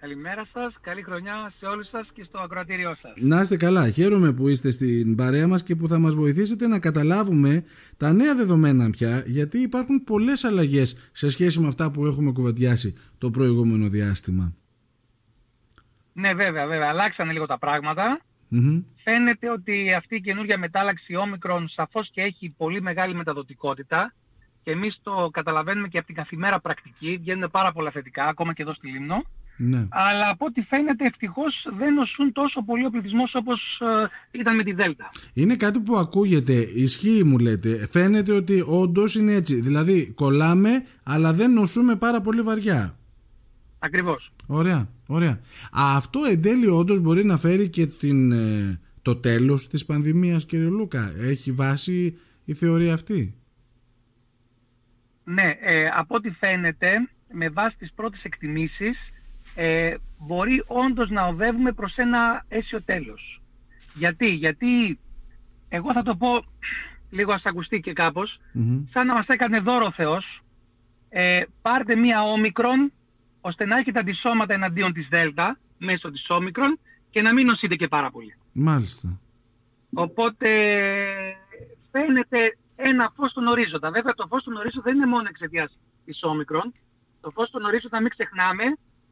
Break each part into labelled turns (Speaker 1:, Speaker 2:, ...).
Speaker 1: Καλημέρα σας, καλή χρονιά σε όλους σας και στο ακροατήριό σας.
Speaker 2: Να είστε καλά. Χαίρομαι που είστε στην παρέα μας και που θα μας βοηθήσετε να καταλάβουμε τα νέα δεδομένα πια, γιατί υπάρχουν πολλές αλλαγές σε σχέση με αυτά που έχουμε κουβεντιάσει το προηγούμενο διάστημα.
Speaker 1: Ναι, βέβαια, βέβαια. Αλλάξανε λίγο τα πραγματα Φαίνεται ότι αυτή η καινούργια μετάλλαξη όμικρον σαφώς και έχει πολύ μεγάλη μεταδοτικότητα και εμείς το καταλαβαίνουμε και από την καθημέρα πρακτική, βγαίνουν πάρα πολλά θετικά, ακόμα και εδώ στη Λίμνο. Ναι. Αλλά από ό,τι φαίνεται ευτυχώς δεν νοσούν τόσο πολύ ο πληθυσμός όπως ε, ήταν με τη Δέλτα.
Speaker 2: Είναι κάτι που ακούγεται, ισχύει μου λέτε. Φαίνεται ότι όντως είναι έτσι. Δηλαδή κολλάμε αλλά δεν νοσούμε πάρα πολύ βαριά.
Speaker 1: Ακριβώς.
Speaker 2: Ωραία, ωραία. Αυτό εν τέλει όντως μπορεί να φέρει και την, ε, το τέλος της πανδημίας κύριε Λούκα. Έχει βάση η θεωρία αυτή;
Speaker 1: Ναι, ε, από ό,τι φαίνεται με βάση τις πρώτες εκτιμήσεις ε, μπορεί όντως να οδεύουμε προς ένα αίσιο τέλος. Γιατί, γιατί εγώ θα το πω λίγο ας ακουστεί και καπως σαν να μας έκανε δώρο ο Θεός, ε, πάρτε μία όμικρον ώστε να έχετε αντισώματα εναντίον της Δέλτα μέσω της όμικρον και να μην νοσείτε και πάρα πολύ.
Speaker 2: Μάλιστα.
Speaker 1: Οπότε φαίνεται ένα φως στον ορίζοντα. Βέβαια το φως στον ορίζοντα δεν είναι μόνο εξαιτίας της όμικρον. Το φως στον ορίζοντα μην ξεχνάμε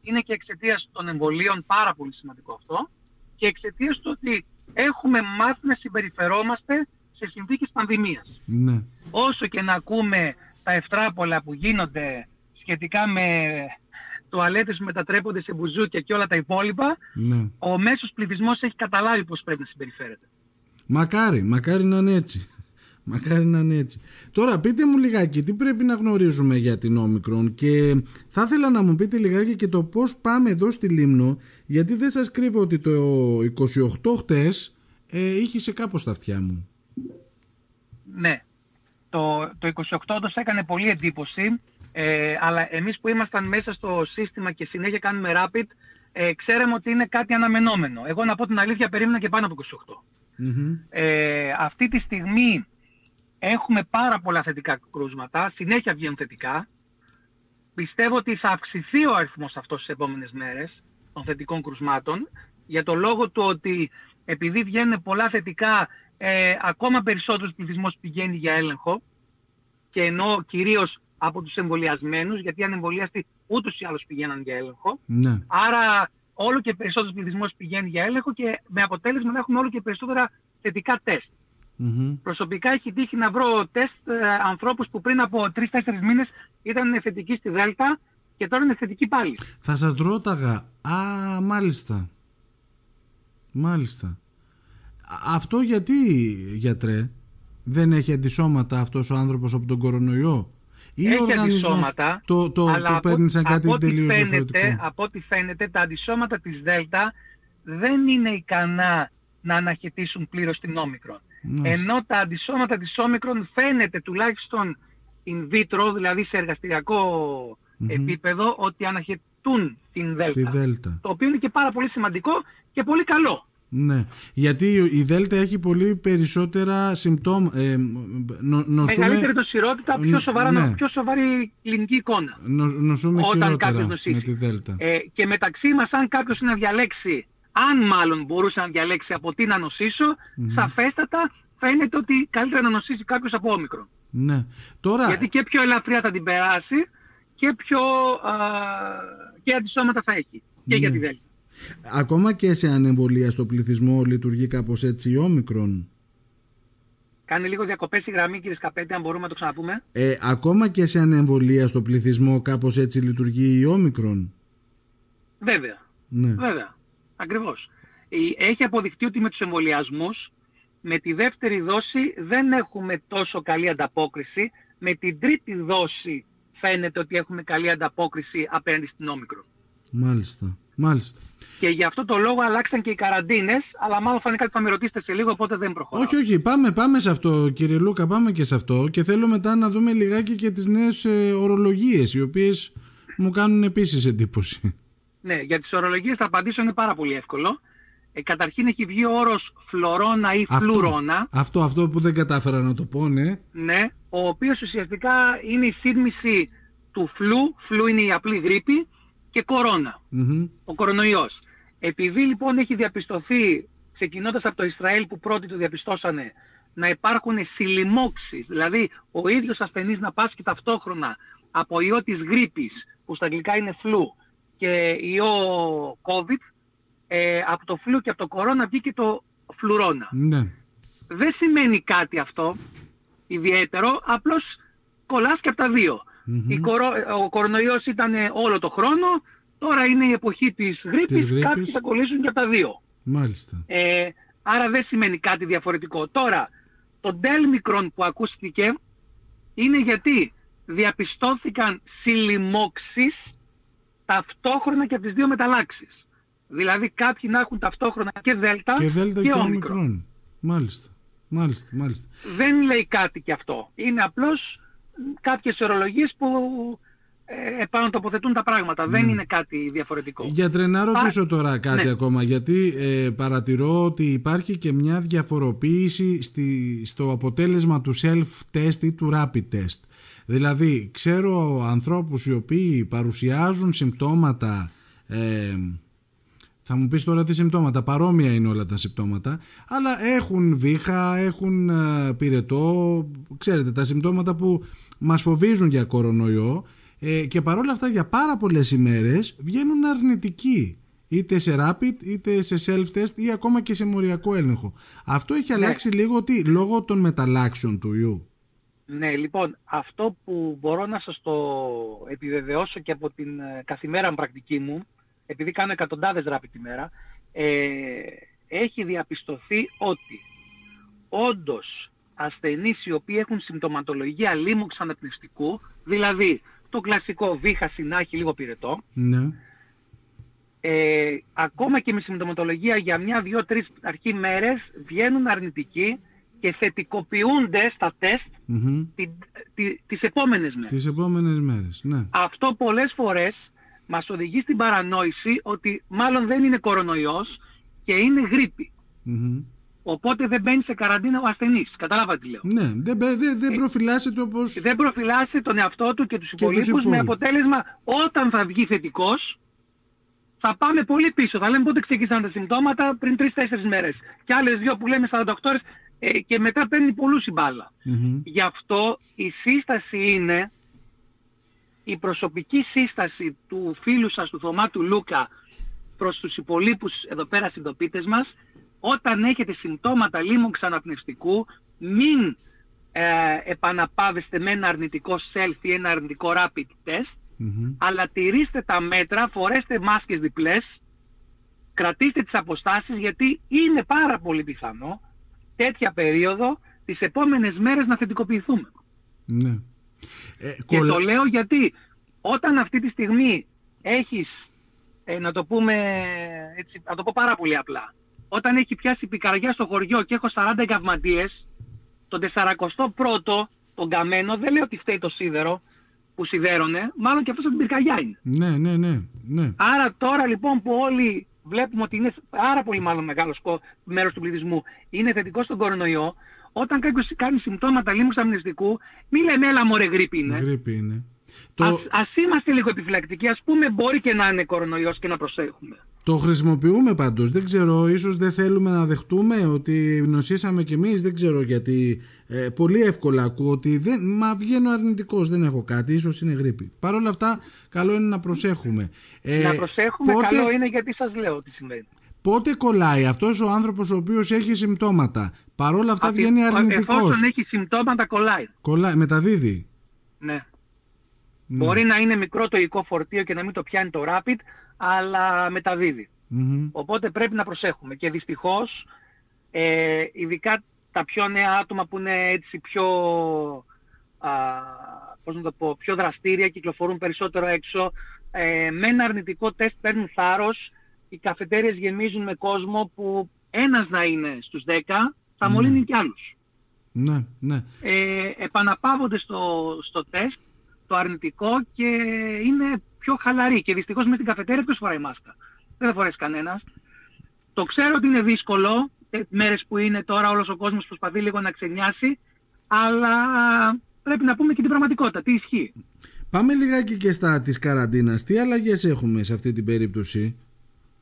Speaker 1: είναι και εξαιτίας των εμβολίων, πάρα πολύ σημαντικό αυτό, και εξαιτίας του ότι έχουμε μάθει να συμπεριφερόμαστε σε συνθήκες πανδημίας.
Speaker 2: Ναι.
Speaker 1: Όσο και να ακούμε τα ευτράπολα που γίνονται σχετικά με τουαλέτες που μετατρέπονται σε μπουζούκια και όλα τα υπόλοιπα, ναι. ο μέσος πληθυσμός έχει καταλάβει πώς πρέπει να συμπεριφέρεται.
Speaker 2: Μακάρι, μακάρι να είναι έτσι. Μακάρι να είναι έτσι. Τώρα πείτε μου λιγάκι τι πρέπει να γνωρίζουμε για την όμικρον και θα ήθελα να μου πείτε λιγάκι και το πώς πάμε εδώ στη Λίμνο γιατί δεν σας κρύβω ότι το 28 χτες ε, είχε σε κάπως τα αυτιά μου.
Speaker 1: Ναι, το, το 28 όντως έκανε πολύ εντύπωση ε, αλλά εμείς που ήμασταν μέσα στο σύστημα και συνέχεια κάνουμε rapid ε, ξέραμε ότι είναι κάτι αναμενόμενο. Εγώ να πω την αλήθεια περίμενα και πάνω από 28. Ε, αυτή τη στιγμή Έχουμε πάρα πολλά θετικά κρούσματα, συνέχεια βγαίνουν θετικά. Πιστεύω ότι θα αυξηθεί ο αριθμός αυτός τις επόμενες μέρες των θετικών κρουσμάτων για το λόγο του ότι επειδή βγαίνουν πολλά θετικά ε, ακόμα περισσότερος πληθυσμός πηγαίνει για έλεγχο και ενώ κυρίως από τους εμβολιασμένους γιατί οι ανεμβολίαστοι ούτως ή άλλως πηγαίναν για έλεγχο.
Speaker 2: Ναι.
Speaker 1: Άρα όλο και περισσότερος πληθυσμός πηγαίνει για έλεγχο και με αποτέλεσμα να έχουμε όλο και περισσότερα θετικά τεστ. Mm-hmm. Προσωπικά έχει τύχει να βρω τεστ ε, ανθρώπους που πριν από 3-4 μήνες ήταν θετικοί στη Δέλτα και τώρα είναι θετικοί πάλι.
Speaker 2: Θα σας ρώταγα, α, μάλιστα, μάλιστα. Αυτό γιατί, γιατρέ, δεν έχει αντισώματα αυτός ο άνθρωπος από τον κορονοϊό;
Speaker 1: Ή έχει ο οργανισμός
Speaker 2: το, το, αλλά το παίρνει σαν κάτι τελείως διαφορετικό;
Speaker 1: Από ό,τι φαίνεται τα αντισώματα της Δέλτα δεν είναι ικανά να αναχαιτήσουν πλήρως την όμικρον. Ενώ τα αντισώματα της όμικρον φαίνεται τουλάχιστον in vitro, δηλαδή σε εργαστηριακό επίπεδο, ότι αναχαιτούν την δέλτα, Το οποίο είναι και πάρα πολύ σημαντικό και πολύ καλό.
Speaker 2: Ναι, γιατί η Δέλτα έχει πολύ περισσότερα συμπτώματα. Ε, νο, νοσούμε...
Speaker 1: Μεγαλύτερη τοσηρότητα, πιο, σοβαρά, ναι. πιο σοβαρή κλινική εικόνα.
Speaker 2: Νο, νοσούμε όταν κάποιος με τη Δέλτα.
Speaker 1: Ε, και μεταξύ μας, αν κάποιος είναι να διαλέξει αν μάλλον μπορούσε να διαλέξει από τι να νοσήσω, mm-hmm. σαφέστατα φαίνεται ότι καλύτερα να νοσήσει κάποιος από όμικρο.
Speaker 2: Ναι. Τώρα...
Speaker 1: Γιατί και πιο ελαφριά θα την περάσει και πιο α, και αντισώματα θα έχει. Και για τη Δέλτα.
Speaker 2: Ακόμα και σε ανεμβολία στο πληθυσμό λειτουργεί κάπως έτσι η όμικρον;
Speaker 1: Κάνει λίγο διακοπές η γραμμή κύριε Σκαπέτη, αν μπορούμε να το ξαναπούμε.
Speaker 2: Ε, ακόμα και σε ανεμβολία στο πληθυσμό κάπως έτσι λειτουργεί η όμικρον;
Speaker 1: Βέβαια. Ναι. Βέβαια. Ακριβώς. Έχει αποδειχτεί ότι με τους εμβολιασμούς με τη δεύτερη δόση δεν έχουμε τόσο καλή ανταπόκριση. Με την τρίτη δόση φαίνεται ότι έχουμε καλή ανταπόκριση απέναντι στην όμικρο.
Speaker 2: Μάλιστα. Μάλιστα.
Speaker 1: Και γι' αυτό το λόγο αλλάξαν και οι καραντίνες, αλλά μάλλον θα είναι κάτι που θα με ρωτήσετε σε λίγο, οπότε δεν προχωρώ.
Speaker 2: Όχι, όχι, πάμε, πάμε σε αυτό κύριε Λούκα, πάμε και σε αυτό και θέλω μετά να δούμε λιγάκι και τις νέες ε, ορολογίες, οι οποίες μου κάνουν επίσης εντύπωση.
Speaker 1: Ναι, για τις ορολογίες θα απαντήσω είναι πάρα πολύ εύκολο. Ε, καταρχήν έχει βγει ο όρος φλωρώνα ή αυτό, φλουρώνα.
Speaker 2: Αυτό, αυτό που δεν κατάφερα να το πω, ναι.
Speaker 1: Ναι, ο οποίος ουσιαστικά είναι η φύρμηση του φλου, φλου είναι η απλή γρήπη, και κορώνα, ο κορονοϊός. Επειδή λοιπόν έχει διαπιστωθεί, ξεκινώντας από το Ισραήλ που πρώτοι το διαπιστώσανε, να υπάρχουν συλλημώξεις, δηλαδή ο ίδιος ασθενής να πάσχει ταυτόχρονα από ιό της γρήπης, που στα αγγλικά είναι φλού, και ιό COVID, ε, από το φλού και από το κορώνα βγήκε το φλουρώνα.
Speaker 2: Ναι.
Speaker 1: Δεν σημαίνει κάτι αυτό ιδιαίτερο, απλώς κολλάς και από τα δυο Ο κορονοϊός ήταν όλο το χρόνο, τώρα είναι η εποχή της γρήπης, της κάποιοι θα κολλήσουν και από τα δύο.
Speaker 2: Μάλιστα.
Speaker 1: Ε, άρα δεν σημαίνει κάτι διαφορετικό. Τώρα, το Delmicron που ακούστηκε είναι γιατί διαπιστώθηκαν συλλημώξεις ταυτόχρονα και από τις δύο μεταλλάξεις. Δηλαδή κάποιοι να έχουν ταυτόχρονα και Δέλτα
Speaker 2: και, δέλτα και, και Μάλιστα. Μάλιστα, μάλιστα.
Speaker 1: Δεν λέει κάτι και αυτό. Είναι απλώς κάποιες ορολογίες που ε, επάνω τοποθετούν τα πράγματα. Δεν είναι κάτι διαφορετικό.
Speaker 2: Για να ρωτήσω τώρα κάτι ναι. ακόμα, γιατί ε, παρατηρώ ότι υπάρχει και μια διαφοροποίηση στη, στο αποτέλεσμα του self-test ή του rapid test. Δηλαδή, ξέρω ανθρώπους οι οποίοι παρουσιάζουν συμπτώματα ε, θα μου πεις τώρα τι συμπτώματα, παρόμοια είναι όλα τα συμπτώματα, αλλά έχουν βήχα, έχουν ε, πυρετό, ξέρετε τα συμπτώματα που μας φοβίζουν για κορονοϊό ε, και παρόλα αυτά για πάρα πολλές ημέρες βγαίνουν αρνητικοί είτε σε rapid είτε σε self-test ή ακόμα και σε μοριακό έλεγχο. Αυτό έχει ναι. αλλάξει λίγο τι, λόγω των μεταλλάξεων του ιού.
Speaker 1: Ναι, λοιπόν, αυτό που μπορώ να σας το επιβεβαιώσω και από την ε, καθημερινή πρακτική μου επειδή κάνω εκατοντάδες ράπη τη μέρα, ε, έχει διαπιστωθεί ότι όντως ασθενείς οι οποίοι έχουν συμπτωματολογία λίμωξ αναπνευστικού, δηλαδή το κλασικό βήχα, συνάχη, λίγο πυρετό,
Speaker 2: ναι.
Speaker 1: ε, ακόμα και με συμπτωματολογία για μια, δύο, τρεις αρχή μέρες βγαίνουν αρνητικοί και θετικοποιούνται στα τεστ mm τις επόμενες μέρες.
Speaker 2: Τις επόμενες μέρες, ναι.
Speaker 1: Αυτό πολλές φορές μας οδηγεί στην παρανόηση ότι μάλλον δεν είναι κορονοϊός και είναι Οπότε δεν μπαίνει σε καραντίνα ο ασθενής. Κατάλαβα τι λέω.
Speaker 2: Ναι, δεν, δεν, δεν ε, προφυλάσσεται όπως...
Speaker 1: Δεν προφυλάσσεται τον εαυτό του και τους υπολείπους με αποτέλεσμα όταν θα βγει θετικός θα πάμε πολύ πίσω. Θα λέμε πότε ξεκίνησαν τα συμπτώματα πριν 3-4 μέρες. Και άλλες δύο που λέμε 48 ώρες ε, και μετά παίρνει πολλούς η μπάλα. Γι' αυτό η σύσταση είναι η προσωπική σύσταση του φίλου σας του Θωμά του Λούκα προς τους υπολείπους εδώ πέρα συντοπίτες μας όταν έχετε συμπτώματα λίμων ξαναπνευστικού μην ε, επαναπάβεστε με ένα αρνητικό self ή ένα αρνητικό rapid test αλλά τηρήστε τα μέτρα, φορέστε μάσκες διπλές κρατήστε τις αποστάσεις γιατί είναι πάρα πολύ πιθανό τέτοια περίοδο τις επόμενες μέρες να θετικοποιηθούμε.
Speaker 2: Ναι.
Speaker 1: Ε, και το λέω γιατί όταν αυτή τη στιγμή έχεις, ε, να το πούμε έτσι, να το πω πάρα πολύ απλά, όταν έχει πιάσει πικαριά στο χωριό και έχω 40 εγκαυματίες, τον 41ο τον καμένο, δεν λέω ότι φταίει το σίδερο που σιδέρωνε, μάλλον και αυτός από την πυρκαγιά είναι.
Speaker 2: Ναι, ναι, ναι, ναι.
Speaker 1: Άρα τώρα λοιπόν που όλοι βλέπουμε ότι είναι πάρα πολύ μάλλον μεγάλος μέρος του πληθυσμού είναι θετικό στον κορονοϊό, όταν κάποιος κάνει συμπτώματα λίμνου αμνηστικού, μη λέμε έλα μωρέ γρήπη είναι.
Speaker 2: Γρήπη είναι.
Speaker 1: Το... Ας, ας είμαστε λίγο επιφυλακτικοί, ας πούμε μπορεί και να είναι κορονοϊός και να προσέχουμε.
Speaker 2: Το χρησιμοποιούμε πάντως, δεν ξέρω, ίσως δεν θέλουμε να δεχτούμε ότι νοσήσαμε κι εμείς, δεν ξέρω γιατί. Ε, πολύ εύκολα ακούω ότι δεν, μα βγαίνω αρνητικός, δεν έχω κάτι, ίσως είναι γρήπη. Παρ' όλα αυτά, καλό είναι να προσέχουμε.
Speaker 1: Ε, να προσέχουμε, πότε... καλό είναι γιατί σας λέω τι σημαίνει.
Speaker 2: Πότε κολλάει αυτός ο άνθρωπος ο οποίος έχει συμπτώματα, παρόλα αυτά βγαίνει αρνητικός.
Speaker 1: Εφόσον έχει συμπτώματα κολλάει.
Speaker 2: Κολλάει, μεταδίδει.
Speaker 1: Ναι. Ναι. Μπορεί να είναι μικρό το υλικό φορτίο και να μην το πιάνει το rapid, αλλά Οπότε πρέπει να προσέχουμε. Και δυστυχώς, ε, ειδικά τα πιο νέα άτομα που είναι έτσι πιο, α, πώς να το πω, πιο δραστήρια, κυκλοφορούν περισσότερο έξω, ε, με ένα αρνητικό τεστ παίρνουν θάρρος, οι καφετέριες γεμίζουν με κόσμο που ένας να είναι στους 10 θα μολύνει κι άλλους.
Speaker 2: Ναι, ναι.
Speaker 1: Ε, επαναπαύονται στο, στο τεστ το αρνητικό και είναι πιο χαλαρή. Και δυστυχώς με την καφετέρια ποιος φοράει μάσκα; Δεν θα φορέσει κανένας. Το ξέρω ότι είναι δύσκολο, ε, μέρες που είναι τώρα όλος ο κόσμος προσπαθεί λίγο να ξενιάσει, αλλά πρέπει να πούμε και την πραγματικότητα, τι ισχύει.
Speaker 2: Πάμε λιγάκι και στα της καραντίνας. Τι αλλαγές έχουμε σε αυτή την περίπτωση;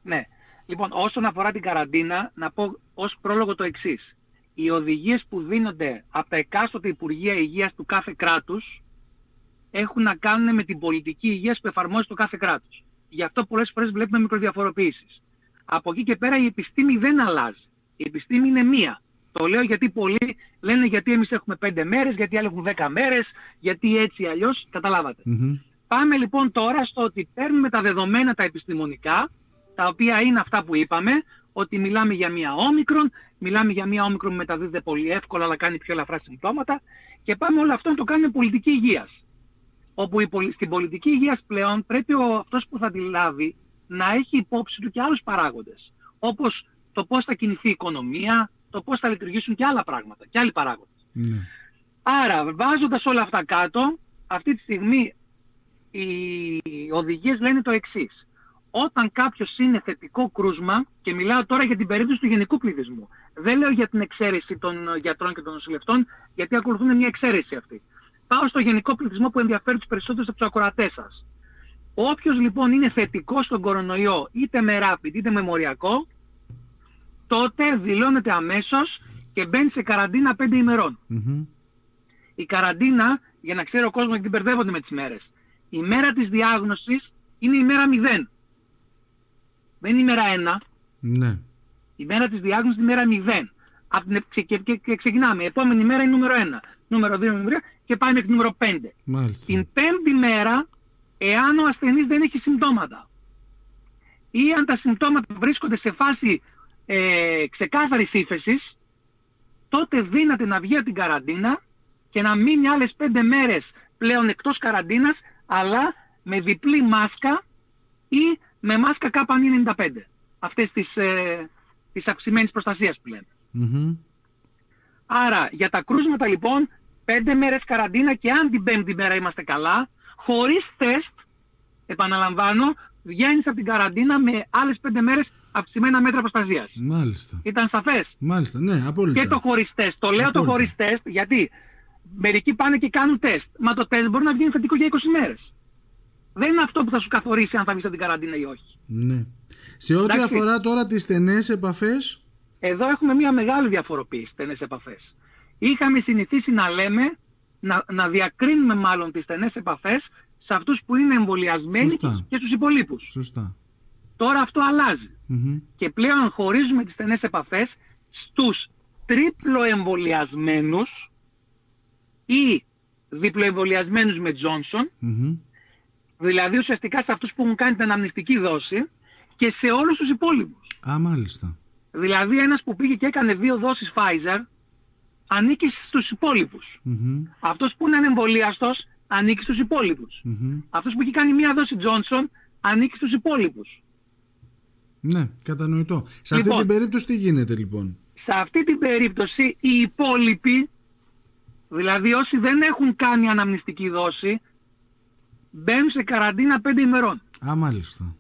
Speaker 1: Ναι. Λοιπόν, όσον αφορά την καραντίνα, να πω ως πρόλογο το εξής. Οι οδηγίες που δίνονται από τα εκάστοτε Υπουργεία Υγείας του κάθε κράτους έχουν να κάνουν με την πολιτική υγείας που εφαρμόζει το κάθε κράτος. Γι' αυτό πολλές φορές βλέπουμε μικροδιαφοροποίησεις. Από εκεί και πέρα η επιστήμη δεν αλλάζει. Η επιστήμη είναι μία. Το λέω γιατί πολλοί λένε γιατί εμείς έχουμε πέντε μέρες, γιατί άλλοι έχουν δέκα μέρες, γιατί έτσι αλλιώς, Πάμε λοιπόν τώρα στο ότι παίρνουμε τα δεδομένα τα επιστημονικά, τα οποία είναι αυτά που είπαμε, ότι μιλάμε για μια όμικρον, μιλάμε για μια όμικρον που μεταδίδεται πολύ εύκολα αλλά κάνει πιο ελαφρά συμπτώματα και πάμε όλο αυτό να το κάνουμε πολιτική υγείας. Όπου η, στην πολιτική υγείας πλέον πρέπει ο, αυτός που θα τη λάβει να έχει υπόψη του και άλλους παράγοντες. Όπως το πώς θα κινηθεί η οικονομία, το πώς θα λειτουργήσουν και άλλα πράγματα, και άλλοι παράγοντες. Ναι. Άρα βάζοντας όλα αυτά κάτω, αυτή τη στιγμή οι οδηγίες λένε το εξής. Όταν κάποιος είναι θετικό κρούσμα, και μιλάω τώρα για την περίπτωση του γενικού πληθυσμού, δεν λέω για την εξαίρεση των γιατρών και των νοσηλευτών, γιατί ακολουθούν μια εξαίρεση αυτή. Πάω στο γενικό πληθυσμό που ενδιαφέρει τους περισσότερους από τους ακροατές σας. Όποιος λοιπόν είναι θετικός στον κορονοϊό, είτε με rapid είτε με μοριακό, τότε δηλώνεται αμέσως και μπαίνει σε καραντίνα 5 ημερων Η καραντίνα, για να ξέρει ο κόσμος γιατί μπερδεύονται με τις μέρες, η μέρα της διάγνωσης είναι η μέρα 0. Δεν είναι η μέρα 1.
Speaker 2: Ναι.
Speaker 1: Η μέρα της διάγνωσης είναι η μέρα 0. Και, και, και, και, ξεκινάμε. Η επόμενη μέρα είναι νούμερο 1. Νούμερο 2, νούμερο 3 και πάει μέχρι νούμερο 5.
Speaker 2: Μάλιστα.
Speaker 1: Την πέμπτη μέρα, εάν ο ασθενής δεν έχει συμπτώματα ή αν τα συμπτώματα βρίσκονται σε φάση ε, ξεκάθαρης ύφεσης, τότε δύναται να βγει από την καραντίνα και να μείνει άλλες πέντε μέρες πλέον εκτός καραντίνας, αλλά με διπλή μάσκα ή με μάσκα K95. Αυτές τις, ε, τις αυξημένες προστασίας που λένε. Άρα για τα κρούσματα λοιπόν, πέντε μέρες καραντίνα και αν την πέμπτη μέρα είμαστε καλά, χωρίς τεστ, επαναλαμβάνω, βγαίνεις από την καραντίνα με άλλες πέντε μέρες αυξημένα μέτρα προστασίας.
Speaker 2: Μάλιστα.
Speaker 1: Ήταν σαφές.
Speaker 2: Μάλιστα, ναι, απόλυτα.
Speaker 1: Και το χωρίς τεστ. Το λέω το χωρίς τεστ γιατί μερικοί πάνε και κάνουν τεστ. Μα το τεστ μπορεί να βγει θετικό για 20 μέρες. Δεν είναι αυτό που θα σου καθορίσει αν θα βγεις από την καραντίνα ή όχι.
Speaker 2: Ναι. Σε ό,τι αφορά τώρα τις στενές επαφές...
Speaker 1: Εδώ έχουμε μια μεγάλη διαφοροποίηση στενές επαφές. Είχαμε συνηθίσει να λέμε, να, να διακρίνουμε μάλλον τις στενές επαφές σε αυτούς που είναι εμβολιασμένοι και στους υπολείπους.
Speaker 2: Σωστά.
Speaker 1: Τώρα αυτό Και πλέον χωρίζουμε τις στενές επαφές στους τρίπλοεμβολιασμένους ή διπλοεμβολιασμένους με τζονσον δηλαδή ουσιαστικά σε αυτούς που έχουν κάνει την αναμνηστική δόση και σε όλους τους υπόλοιπους.
Speaker 2: Α, μάλιστα.
Speaker 1: Δηλαδή ένας που πήγε και έκανε δύο δόσεις Pfizer ανήκει στους υπόλοιπους. Αυτός που είναι ανεμβολίαστος ανήκει στους υπόλοιπους. Αυτός που έχει κάνει μία δόση Johnson ανήκει στους υπόλοιπους.
Speaker 2: Ναι, κατανοητό. Σε αυτή λοιπόν, την περίπτωση τι γίνεται λοιπόν;
Speaker 1: Σε αυτή την περίπτωση οι υπόλοιποι, δηλαδή όσοι δεν έχουν κάνει αναμνηστική δόση, μπαίνουν σε καραντίνα 5 ημερών.
Speaker 2: Α, μάλιστα.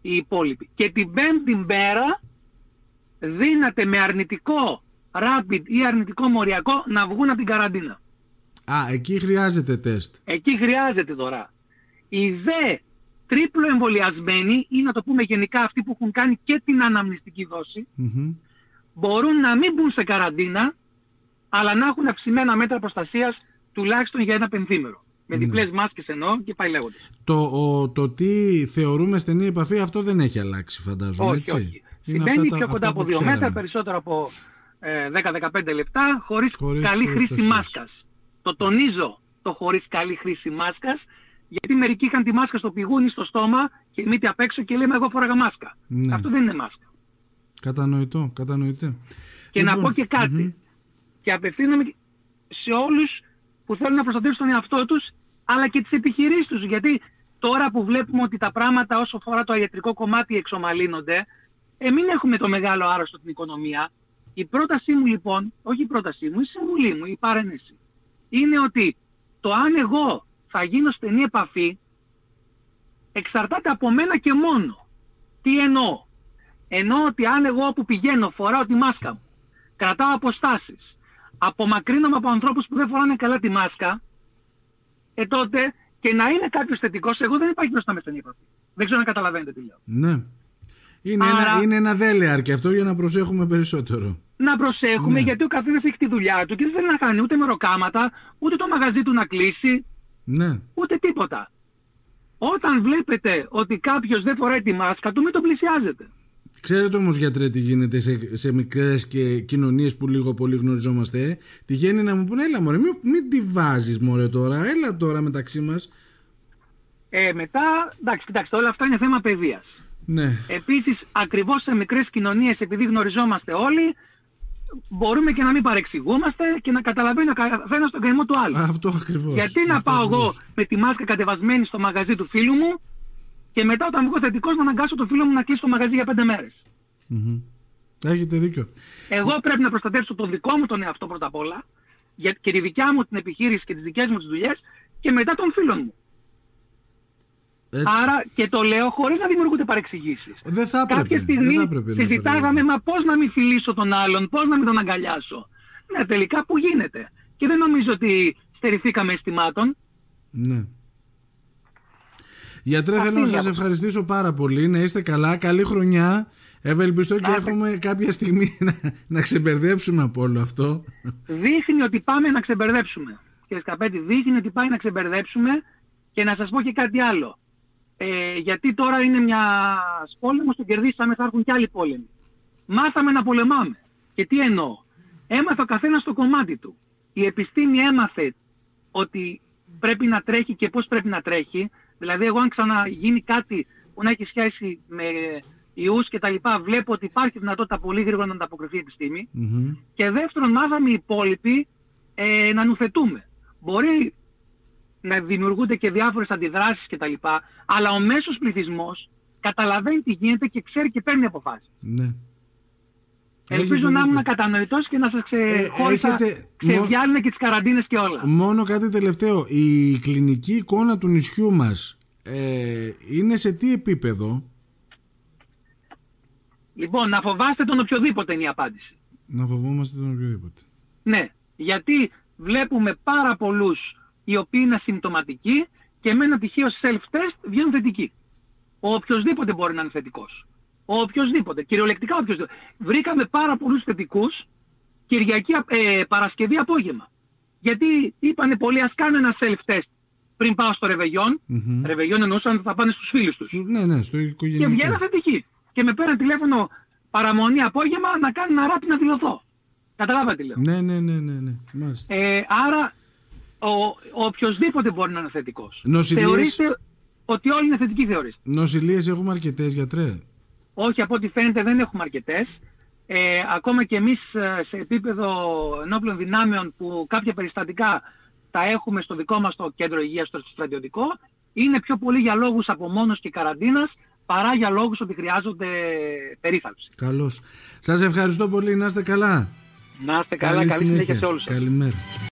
Speaker 1: Οι υπόλοιποι. Και την πέμπτη μέρα δύναται με αρνητικό rapid ή αρνητικό μοριακό να βγουν από την καραντίνα.
Speaker 2: Α, εκεί χρειάζεται τεστ.
Speaker 1: Εκεί χρειάζεται τώρα. Οι δε τρίπλο εμβολιασμένοι ή να το πούμε γενικά αυτοί που έχουν κάνει και την αναμνηστική μπορούν να μην μπουν σε καραντίνα αλλά να έχουν αυξημένα μέτρα προστασίας τουλάχιστον για ένα πενθήμερο. Με διπλές μάσκες εννοώ και πάει λέγοντας.
Speaker 2: Το, ο, το τι θεωρούμε στενή επαφή αυτό δεν έχει αλλάξει φαντάζομαι
Speaker 1: όχι,
Speaker 2: έτσι.
Speaker 1: Όχι, Συμβαίνει πιο κοντά από 2 μέτρα, περισσότερο από ε, 10-15 λεπτά χωρίς, χωρίς καλή χρήση μάσκας. Το τονίζω το χωρίς καλή χρήση μάσκας γιατί μερικοί είχαν τη μάσκα στο πηγούνι, στο στόμα και μύτη απ' έξω και λέμε εγώ φόραγα μάσκα. Ναι. Αυτό δεν είναι μάσκα.
Speaker 2: Κατανοητό, κατανοητό.
Speaker 1: Και να λοιπόν, πω και κάτι. Και απευθύνομαι σε όλους που θέλουν να προστατεύσουν τον εαυτό τους, αλλά και τις επιχειρήσεις τους. Γιατί τώρα που βλέπουμε ότι τα πράγματα όσο αφορά το ιατρικό κομμάτι εξομαλύνονται, ε, μην έχουμε το μεγάλο άρρωστο στην οικονομία. Η πρότασή μου λοιπόν, όχι η πρότασή μου, η συμβουλή μου, η παρένεση, είναι ότι το αν εγώ θα γίνω στενή επαφή εξαρτάται από μένα και μόνο. Τι εννοώ; Εννοώ ότι αν εγώ όπου πηγαίνω φοράω τη μάσκα μου, κρατάω αποστάσεις, απομακρύνομαι από ανθρώπους που δεν φοράνε καλά τη μάσκα, ε τότε και να είναι κάποιος θετικός, εγώ δεν υπάρχει μπροστά με στην επαφή. Δεν ξέρω αν καταλαβαίνετε τι λέω.
Speaker 2: Ναι. Είναι,
Speaker 1: Άρα-
Speaker 2: ένα, είναι ένα δέλεαρ και αυτό για να προσέχουμε περισσότερο.
Speaker 1: Να προσέχουμε
Speaker 2: Ναι.
Speaker 1: γιατί ο καθένας έχει τη δουλειά του και δεν θέλει να κάνει ούτε μεροκάματα, ούτε το μαγαζί του να κλείσει,
Speaker 2: Ναι.
Speaker 1: ούτε τίποτα. Όταν βλέπετε ότι κάποιος δεν φοράει τη μάσκα του, μην τον πλησιάζετε.
Speaker 2: Ξέρετε όμως, γιατρέ, τι γίνεται σε, σε μικρές και κοινωνίες που λίγο πολύ γνωριζόμαστε. Ε; Τυχαίνει να μου πούνε, Έλα, μωρέ, μην, μην τη βάζεις, μωρέ τώρα. Έλα τώρα μεταξύ μας.
Speaker 1: Ε, μετά, εντάξει, κοιτάξτε, όλα αυτά είναι θέμα παιδείας.
Speaker 2: Ναι.
Speaker 1: Επίσης, ακριβώς σε μικρές κοινωνίες, επειδή γνωριζόμαστε όλοι, μπορούμε και να μην παρεξηγούμαστε και να καταλαβαίνει ο καθένας τον καημό του άλλου.
Speaker 2: Αυτό ακριβώς.
Speaker 1: Γιατί να πάω εγώ με τη μάσκα κατεβασμένη στο μαγαζί του φίλου μου και μετά όταν βγω θετικός να αναγκάσω το φίλο μου να κλείσει το μαγαζί για πέντε μέρες.
Speaker 2: Έχετε δίκιο.
Speaker 1: Εγώ πρέπει να προστατεύσω τον δικό μου τον εαυτό πρώτα απ' όλα για, και τη δικιά μου την επιχείρηση και τις δικές μου τις δουλειές και μετά των φίλων μου.
Speaker 2: Έτσι.
Speaker 1: Άρα και το λέω χωρίς να δημιουργούνται παρεξηγήσεις.
Speaker 2: δεν θα έπρεπε.
Speaker 1: Κάποια
Speaker 2: δεν
Speaker 1: στιγμή
Speaker 2: θα έπρεπε να
Speaker 1: συζητάγαμε,
Speaker 2: παρεμβαίνει.
Speaker 1: μα πώς να μην φιλήσω τον άλλον, πώς να μην τον αγκαλιάσω. Ναι, τελικά που γίνεται. Και δεν νομίζω ότι στερηθήκαμε αισθημάτων.
Speaker 2: Ναι. Γιατρέ,
Speaker 1: Αυτή
Speaker 2: θέλω να
Speaker 1: είναι η
Speaker 2: σας
Speaker 1: άποψη.
Speaker 2: ευχαριστήσω πάρα πολύ. Να είστε καλά. Καλή χρονιά. Ευελπιστώ και
Speaker 1: Να είστε-
Speaker 2: εύχομαι κάποια στιγμή να, να ξεμπερδέψουμε από όλο αυτό.
Speaker 1: Δείχνει ότι πάμε να ξεμπερδέψουμε. Κύριε Σκαπέτη, δείχνει ότι πάει να ξεμπερδέψουμε και να σας πω και κάτι άλλο. Ε, γιατί τώρα είναι μια πόλεμος, τον κερδίσαμε, θα έρθουν και άλλοι πόλεμοι. Μάθαμε να πολεμάμε. Και τι εννοώ. Έμαθε ο καθένας το κομμάτι του. Η επιστήμη έμαθε ότι πρέπει να τρέχει και πώς πρέπει να τρέχει. Δηλαδή εγώ αν ξαναγίνει κάτι που να έχει σχέση με ιούς και τα λοιπά, βλέπω ότι υπάρχει δυνατότητα πολύ γρήγορα να ανταποκριθεί η επιστήμη.
Speaker 2: Μμμ.
Speaker 1: Και δεύτερον, μάθαμε οι υπόλοιποι ε, να νουθετούμε. Μπορεί να δημιουργούνται και διάφορες αντιδράσεις κτλ. Αλλά ο μέσος πληθυσμός καταλαβαίνει τι γίνεται και ξέρει και παίρνει αποφάσεις.
Speaker 2: Ναι.
Speaker 1: Ελπίζω
Speaker 2: Έχετε
Speaker 1: να ήμουν
Speaker 2: δίκιο.
Speaker 1: κατανοητός και να σας ξεχώρισα,
Speaker 2: έχετε-
Speaker 1: ξεδιάλυνε και τις καραντίνες και όλα.
Speaker 2: Μόνο κάτι τελευταίο. Η κλινική εικόνα του νησιού μας ε, είναι σε τι επίπεδο;
Speaker 1: Λοιπόν, να φοβάστε τον οποιοδήποτε είναι η απάντηση.
Speaker 2: Να φοβόμαστε τον οποιοδήποτε.
Speaker 1: Ναι, γιατί βλέπουμε πάρα πολλούς οι οποίοι είναι ασυμπτωματικοί και με ένα τυχαίο self-test βγαίνουν θετικοί. Ο οποιοδήποτε μπορεί να είναι θετικός. Ο οποιοδήποτε, κυριολεκτικά οποιοδήποτε. Βρήκαμε πάρα πολλούς θετικούς Κυριακή, ε, Παρασκευή απόγευμα. Γιατί είπανε πολλοί ας κάνω ένα self-test πριν πάω στο ρεβεγιόν.
Speaker 2: Μμμ.
Speaker 1: Ρεβεγιόν εννοούσαν ότι θα πάνε στους φίλους τους.
Speaker 2: Στο- ναι, ναι, στο
Speaker 1: Και
Speaker 2: οικογενειακό.
Speaker 1: βγαίνω θετική. Και με πέραν τηλέφωνο παραμονή απόγευμα να κάνω ένα ράπι να δηλωθώ. Καταλάβατε τι λέω.
Speaker 2: Ναι, ναι, ναι, ναι, ναι. Μάλιστα.
Speaker 1: Ε, άρα ο, ο οποιοσδήποτε μπορεί να είναι θετικός.
Speaker 2: Νοσηλίες-
Speaker 1: Θεωρήστε ότι όλοι είναι θετικοί θεωρήστε.
Speaker 2: Νοσηλείες έχουμε αρκετές γιατρέ.
Speaker 1: Όχι από ό,τι φαίνεται δεν έχουμε αρκετές. Ε, ακόμα και εμείς ε, σε επίπεδο ενόπλων δυνάμεων που κάποια περιστατικά τα έχουμε στο δικό μας το κέντρο υγείας στο στρατιωτικό είναι πιο πολύ για λόγους απομόνωσης και καραντίνας παρά για λόγους ότι χρειάζονται περίθαλψη.
Speaker 2: Καλώς. Σας ευχαριστώ πολύ. Να είστε καλά.
Speaker 1: Να είστε καλά, καλή, συνέχεια σε όλους σας.
Speaker 2: Καλημέρα.